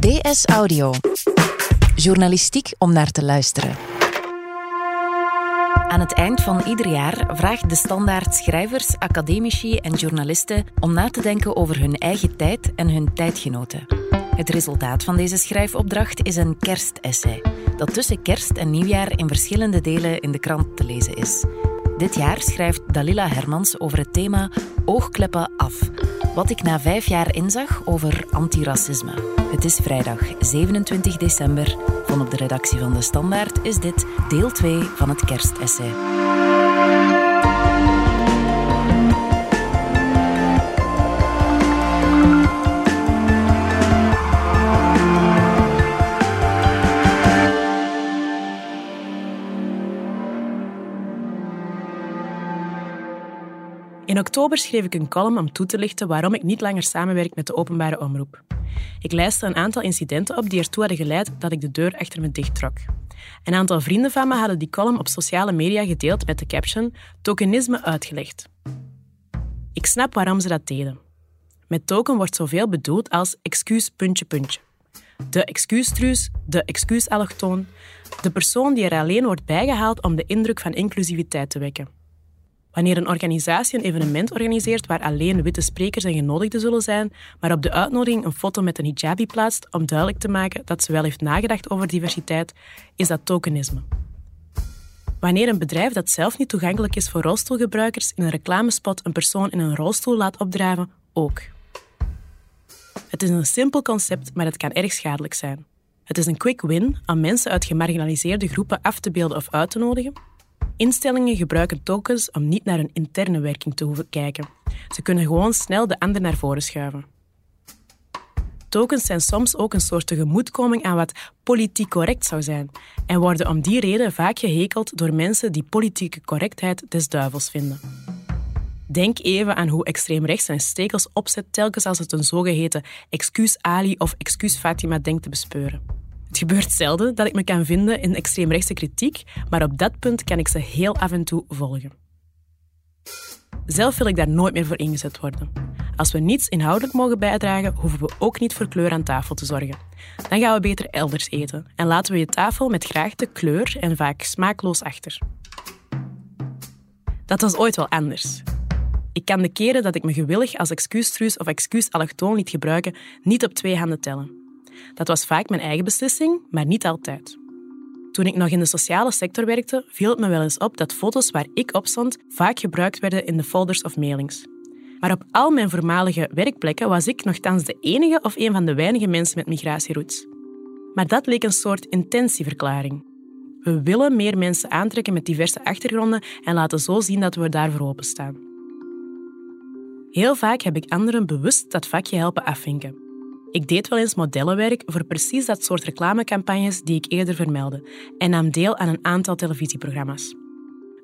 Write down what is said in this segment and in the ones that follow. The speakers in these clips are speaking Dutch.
DS Audio. Journalistiek om naar te luisteren. Aan het eind van ieder jaar vraagt de standaard schrijvers, academici en journalisten om na te denken over hun eigen tijd en hun tijdgenoten. Het resultaat van deze schrijfopdracht is een kerstessay, dat tussen kerst en nieuwjaar in verschillende delen in de krant te lezen is. Dit jaar schrijft Dalila Hermans over het thema Oogkleppen af. Wat ik na vijf jaar inzag over antiracisme. Het is vrijdag 27 december. Van op de redactie van De Standaard is dit deel 2 van het kerstessay. Oktober schreef ik een column om toe te lichten waarom ik niet langer samenwerk met de openbare omroep. Ik lijstte een aantal incidenten op die ertoe hadden geleid dat ik de deur achter me dicht trok. Een aantal vrienden van me hadden die column op sociale media gedeeld met de caption Tokenisme uitgelegd. Ik snap waarom ze dat deden. Met token wordt zoveel bedoeld als excuus puntje puntje. De excuustruus, de excuusallochtoon, de persoon die er alleen wordt bijgehaald om de indruk van inclusiviteit te wekken. Wanneer een organisatie een evenement organiseert waar alleen witte sprekers en genodigden zullen zijn, maar op de uitnodiging een foto met een hijabi plaatst om duidelijk te maken dat ze wel heeft nagedacht over diversiteit, is dat tokenisme. Wanneer een bedrijf dat zelf niet toegankelijk is voor rolstoelgebruikers in een reclamespot een persoon in een rolstoel laat opdraven, ook. Het is een simpel concept, maar het kan erg schadelijk zijn. Het is een quick win om mensen uit gemarginaliseerde groepen af te beelden of uit te nodigen, Instellingen gebruiken tokens om niet naar hun interne werking te hoeven kijken. Ze kunnen gewoon snel de ander naar voren schuiven. Tokens zijn soms ook een soort tegemoetkoming aan wat politiek correct zou zijn en worden om die reden vaak gehekeld door mensen die politieke correctheid des duivels vinden. Denk even aan hoe extreem rechts zijn stekels opzet telkens als het een zogeheten excuus Ali of excuus Fatima denkt te bespeuren. Het gebeurt zelden dat ik me kan vinden in extreemrechtse kritiek, maar op dat punt kan ik ze heel af en toe volgen. Zelf wil ik daar nooit meer voor ingezet worden. Als we niets inhoudelijk mogen bijdragen, hoeven we ook niet voor kleur aan tafel te zorgen. Dan gaan we beter elders eten en laten we je tafel met graagte, kleur en vaak smaakloos achter. Dat was ooit wel anders. Ik kan de keren dat ik me gewillig als excuustruus of excuus allochtoon liet gebruiken niet op twee handen tellen. Dat was vaak mijn eigen beslissing, maar niet altijd. Toen ik nog in de sociale sector werkte, viel het me wel eens op dat foto's waar ik op stond vaak gebruikt werden in de folders of mailings. Maar op al mijn voormalige werkplekken was ik nogthans de enige of een van de weinige mensen met migratieroots. Maar dat leek een soort intentieverklaring. We willen meer mensen aantrekken met diverse achtergronden en laten zo zien dat we daarvoor openstaan. Heel vaak heb ik anderen bewust dat vakje helpen afvinken. Ik deed wel eens modellenwerk voor precies dat soort reclamecampagnes die ik eerder vermeldde en nam deel aan een aantal televisieprogramma's.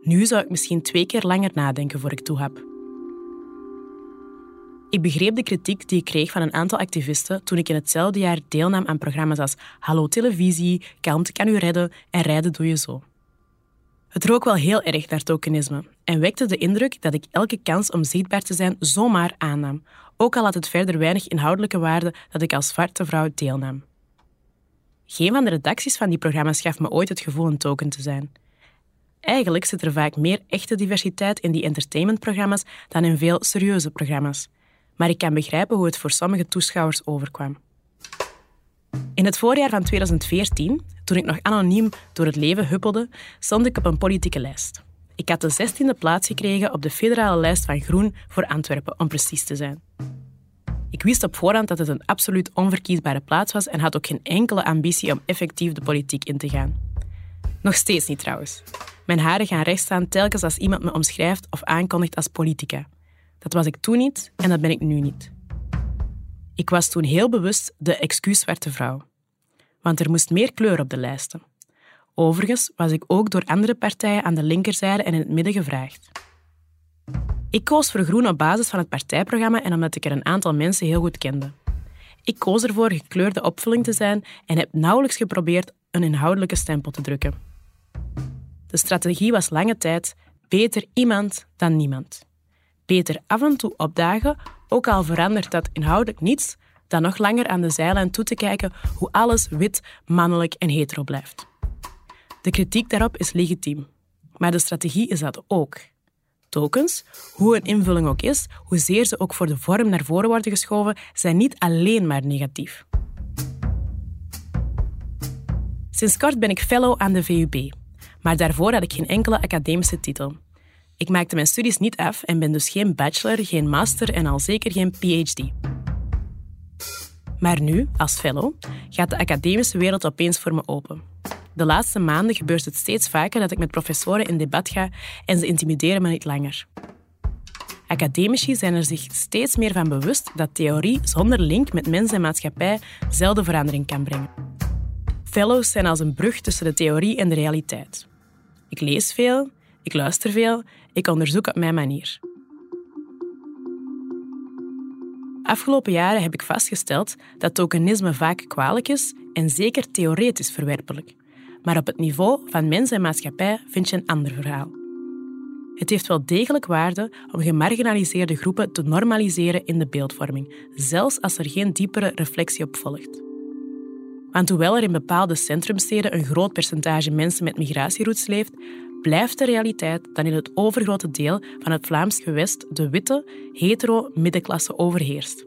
Nu zou ik misschien twee keer langer nadenken voor ik toe heb. Ik begreep de kritiek die ik kreeg van een aantal activisten toen ik in hetzelfde jaar deelnam aan programma's als Hallo Televisie, Kalmte kan u redden en Rijden doe je zo. Het rook wel heel erg naar tokenisme en wekte de indruk dat ik elke kans om zichtbaar te zijn zomaar aannam, ook al had het verder weinig inhoudelijke waarde dat ik als zwarte vrouw deelnam. Geen van de redacties van die programma's gaf me ooit het gevoel een token te zijn. Eigenlijk zit er vaak meer echte diversiteit in die entertainmentprogramma's dan in veel serieuze programma's. Maar ik kan begrijpen hoe het voor sommige toeschouwers overkwam. In het voorjaar van 2014, toen ik nog anoniem door het leven huppelde, stond ik op een politieke lijst. Ik had de 16e plaats gekregen op de federale lijst van Groen voor Antwerpen, om precies te zijn. Ik wist op voorhand dat het een absoluut onverkiesbare plaats was en had ook geen enkele ambitie om effectief de politiek in te gaan. Nog steeds niet trouwens. Mijn haren gaan rechtstaan telkens als iemand me omschrijft of aankondigt als politica. Dat was ik toen niet en dat ben ik nu niet. Ik was toen heel bewust de excuus-zwarte vrouw. Want er moest meer kleur op de lijsten. Overigens was ik ook door andere partijen aan de linkerzijde en in het midden gevraagd. Ik koos voor Groen op basis van het partijprogramma en omdat ik er een aantal mensen heel goed kende. Ik koos ervoor gekleurde opvulling te zijn en heb nauwelijks geprobeerd een inhoudelijke stempel te drukken. De strategie was lange tijd beter iemand dan niemand. Beter af en toe opdagen, ook al verandert dat inhoudelijk niets, dan nog langer aan de zijlijn toe te kijken hoe alles wit, mannelijk en hetero blijft. De kritiek daarop is legitiem, maar de strategie is dat ook. Tokens, hoe een invulling ook is, hoezeer ze ook voor de vorm naar voren worden geschoven, zijn niet alleen maar negatief. Sinds kort ben ik fellow aan de VUB, maar daarvoor had ik geen enkele academische titel. Ik maakte mijn studies niet af en ben dus geen bachelor, geen master en al zeker geen PhD. Maar nu, als fellow, gaat de academische wereld opeens voor me open. De laatste maanden gebeurt het steeds vaker dat ik met professoren in debat ga en ze intimideren me niet langer. Academici zijn er zich steeds meer van bewust dat theorie zonder link met mens en maatschappij zelden verandering kan brengen. Fellows zijn als een brug tussen de theorie en de realiteit. Ik lees veel, ik luister veel, ik onderzoek op mijn manier. Afgelopen jaren heb ik vastgesteld dat tokenisme vaak kwalijk is en zeker theoretisch verwerpelijk. Maar op het niveau van mens en maatschappij vind je een ander verhaal. Het heeft wel degelijk waarde om gemarginaliseerde groepen te normaliseren in de beeldvorming, zelfs als er geen diepere reflectie op volgt. Want hoewel er in bepaalde centrumsteden een groot percentage mensen met migratieroutes leeft, blijft de realiteit dat in het overgrote deel van het Vlaams gewest de witte, hetero middenklasse overheerst.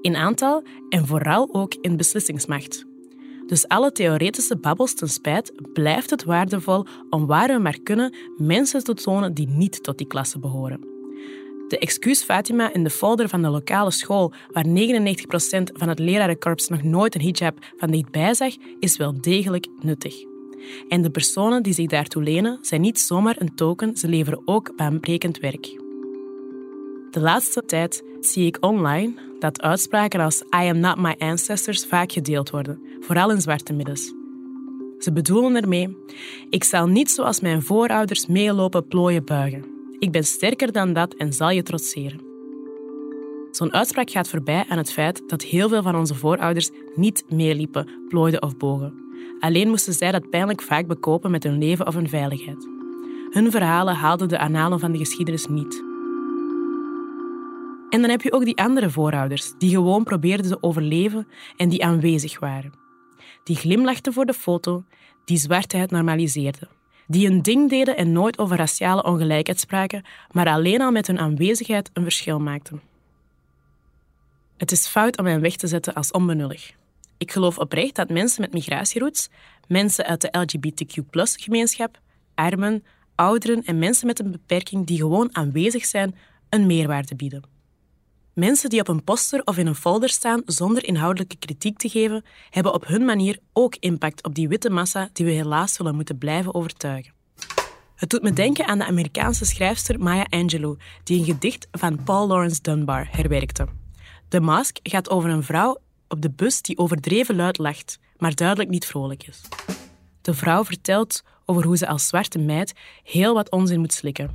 In aantal en vooral ook in beslissingsmacht. Dus alle theoretische babbels ten spijt blijft het waardevol om waar we maar kunnen mensen te tonen die niet tot die klasse behoren. De excuus Fatima in de folder van de lokale school, waar 99% van het lerarenkorps nog nooit een hijab van dichtbij zag, is wel degelijk nuttig. En de personen die zich daartoe lenen zijn niet zomaar een token, ze leveren ook baanbrekend werk. De laatste tijd zie ik online dat uitspraken als I am not my ancestors vaak gedeeld worden, vooral in zwarte middens. Ze bedoelen ermee: ik zal niet zoals mijn voorouders meelopen plooien buigen. Ik ben sterker dan dat en zal je trotseren. Zo'n uitspraak gaat voorbij aan het feit dat heel veel van onze voorouders niet meeliepen, plooiden of bogen. Alleen moesten zij dat pijnlijk vaak bekopen met hun leven of hun veiligheid. Hun verhalen haalden de annalen van de geschiedenis niet. En dan heb je ook die andere voorouders, die gewoon probeerden te overleven en die aanwezig waren. Die glimlachten voor de foto, die zwartheid normaliseerden. Die een ding deden en nooit over raciale ongelijkheid spraken, maar alleen al met hun aanwezigheid een verschil maakten. Het is fout om mij weg te zetten als onbenullig. Ik geloof oprecht dat mensen met migratieroutes, mensen uit de LGBTQ-gemeenschap, armen, ouderen en mensen met een beperking die gewoon aanwezig zijn, een meerwaarde bieden. Mensen die op een poster of in een folder staan zonder inhoudelijke kritiek te geven, hebben op hun manier ook impact op die witte massa die we helaas zullen moeten blijven overtuigen. Het doet me denken aan de Amerikaanse schrijfster Maya Angelou, die een gedicht van Paul Laurence Dunbar herwerkte. De Mask gaat over een vrouw op de bus die overdreven luid lacht, maar duidelijk niet vrolijk is. De vrouw vertelt over hoe ze als zwarte meid heel wat onzin moet slikken.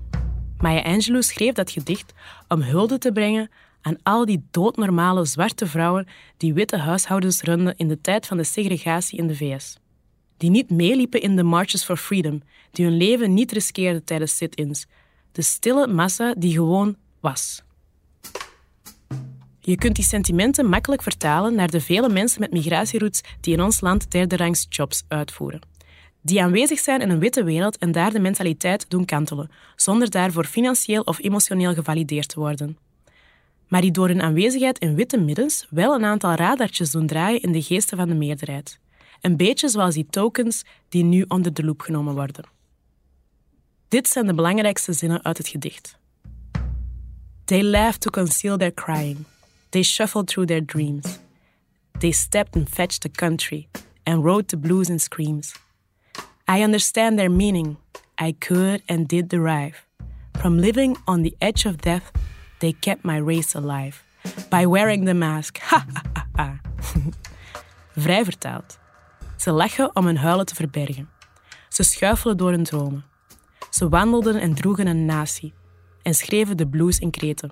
Maya Angelou schreef dat gedicht om hulde te brengen aan al die doodnormale zwarte vrouwen die witte huishoudens runden in de tijd van de segregatie in de VS. Die niet meeliepen in de Marches for Freedom, die hun leven niet riskeerden tijdens sit-ins. De stille massa die gewoon was. Je kunt die sentimenten makkelijk vertalen naar de vele mensen met migratieroutes die in ons land derde-rangs jobs uitvoeren. Die aanwezig zijn in een witte wereld en daar de mentaliteit doen kantelen, zonder daarvoor financieel of emotioneel gevalideerd te worden maar die door hun aanwezigheid in witte middens wel een aantal radartjes doen draaien in de geesten van de meerderheid. Een beetje zoals die tokens die nu onder de loep genomen worden. Dit zijn de belangrijkste zinnen uit het gedicht. They laughed to conceal their crying. They shuffled through their dreams. They stepped and fetched the country and wrote the blues and screams. I understand their meaning. I could and did derive from living on the edge of death They kept my race alive. By wearing the mask. Ha, ha, Vrij vertaald. Ze lachen om hun huilen te verbergen. Ze schuifelen door hun dromen. Ze wandelden en droegen een natie en schreven de blues in kreten.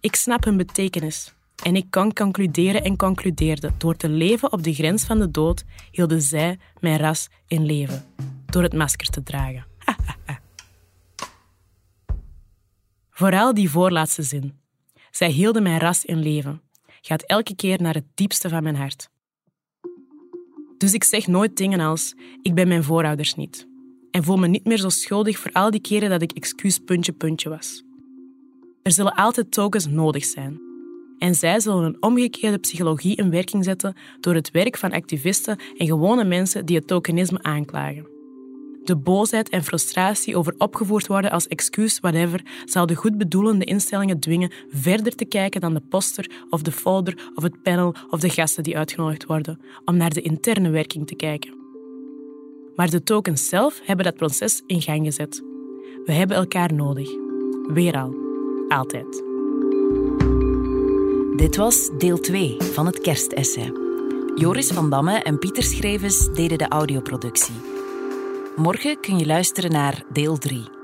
Ik snap hun betekenis en ik kan concluderen en concludeerde. Door te leven op de grens van de dood hielden zij mijn ras in leven. Door het masker te dragen. Vooral die voorlaatste zin. Zij hielden mijn ras in leven. gaat elke keer naar het diepste van mijn hart. Dus ik zeg nooit dingen als: ik ben mijn voorouders niet. En voel me niet meer zo schuldig voor al die keren dat ik excuus puntje puntje was. Er zullen altijd tokens nodig zijn. En zij zullen een omgekeerde psychologie in werking zetten door het werk van activisten en gewone mensen die het tokenisme aanklagen. De boosheid en frustratie over opgevoerd worden als excuus, whatever, zal de goedbedoelende instellingen dwingen verder te kijken dan de poster of de folder of het panel of de gasten die uitgenodigd worden, om naar de interne werking te kijken. Maar de tokens zelf hebben dat proces in gang gezet. We hebben elkaar nodig. Weer al. Altijd. Dit was deel 2 van het kerstessay. Joris van Damme en Pieter Schrevens deden de audioproductie. Morgen kun je luisteren naar deel 3.